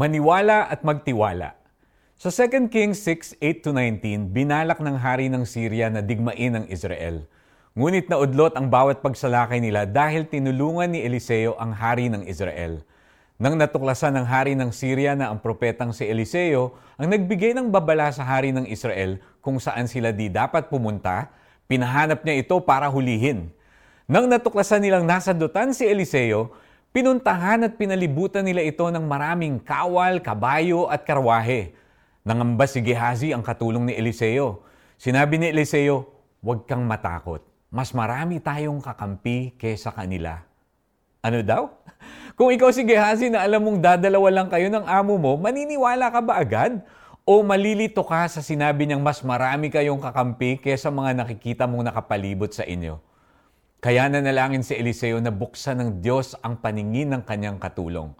Maniwala at magtiwala. Sa 2 Kings 6, 8-19, binalak ng hari ng Syria na digmain ang Israel. Ngunit naudlot ang bawat pagsalakay nila dahil tinulungan ni Eliseo ang hari ng Israel. Nang natuklasan ng hari ng Syria na ang propetang si Eliseo ang nagbigay ng babala sa hari ng Israel kung saan sila di dapat pumunta, pinahanap niya ito para hulihin. Nang natuklasan nilang nasa dutan si Eliseo, pinuntahan at pinalibutan nila ito ng maraming kawal, kabayo at karwahe Nangamba si Gehazi ang katulong ni Eliseo. Sinabi ni Eliseo, huwag kang matakot. Mas marami tayong kakampi kesa kanila. Ano daw? Kung ikaw si Gehazi na alam mong dadalawa lang kayo ng amo mo, maniniwala ka ba agad? O malilito ka sa sinabi niyang mas marami kayong kakampi kesa mga nakikita mong nakapalibot sa inyo? Kaya nanalangin si Eliseo na buksan ng Diyos ang paningin ng kanyang katulong.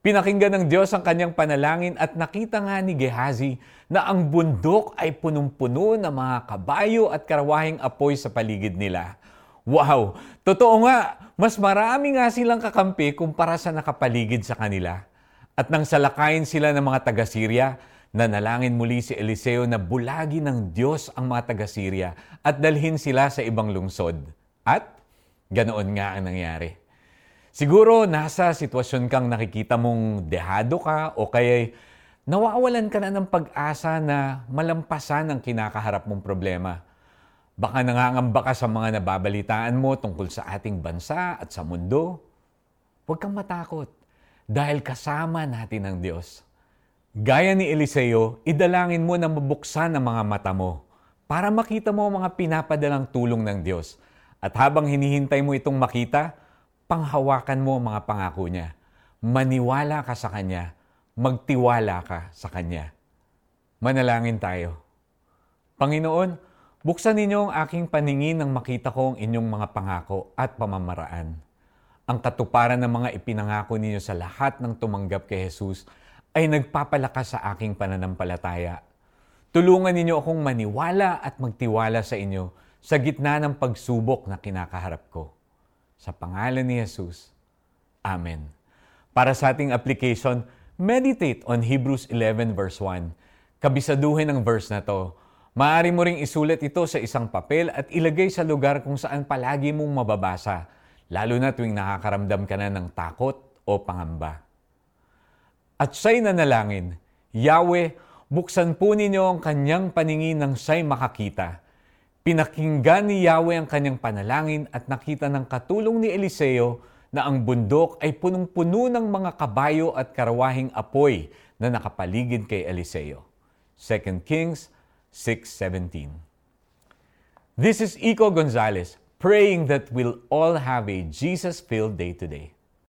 Pinakinggan ng Diyos ang kanyang panalangin at nakita nga ni Gehazi na ang bundok ay punong-puno ng mga kabayo at karawahing apoy sa paligid nila. Wow! Totoo nga, mas marami nga silang kakampi kumpara sa nakapaligid sa kanila. At nang salakayin sila ng mga taga-Syria, nanalangin muli si Eliseo na bulagi ng Diyos ang mga taga-Syria at dalhin sila sa ibang lungsod. At ganoon nga ang nangyari. Siguro nasa sitwasyon kang nakikita mong dehado ka o kaya nawawalan ka na ng pag-asa na malampasan ang kinakaharap mong problema. Baka nangangamba ka sa mga nababalitaan mo tungkol sa ating bansa at sa mundo. Huwag kang matakot dahil kasama natin ang Diyos. Gaya ni Eliseo, idalangin mo na mabuksan ang mga mata mo para makita mo ang mga pinapadalang tulong ng Diyos. At habang hinihintay mo itong makita, panghawakan mo ang mga pangako niya. Maniwala ka sa Kanya. Magtiwala ka sa Kanya. Manalangin tayo. Panginoon, buksan ninyo ang aking paningin nang makita ko ang inyong mga pangako at pamamaraan. Ang katuparan ng mga ipinangako ninyo sa lahat ng tumanggap kay Jesus ay nagpapalakas sa aking pananampalataya. Tulungan ninyo akong maniwala at magtiwala sa inyo sa gitna ng pagsubok na kinakaharap ko. Sa pangalan ni Jesus. Amen. Para sa ating application, meditate on Hebrews 11 verse 1. Kabisaduhin ang verse na to. Maaari mo ring isulat ito sa isang papel at ilagay sa lugar kung saan palagi mong mababasa, lalo na tuwing nakakaramdam ka na ng takot o pangamba. At siya'y nanalangin, Yahweh, buksan po ninyo ang kanyang paningin ng siya'y makakita Pinakinggan ni Yahweh ang kanyang panalangin at nakita ng katulong ni Eliseo na ang bundok ay punong-puno ng mga kabayo at karawahing apoy na nakapaligid kay Eliseo. 2 Kings 6.17 This is Iko Gonzalez praying that we'll all have a Jesus-filled day today.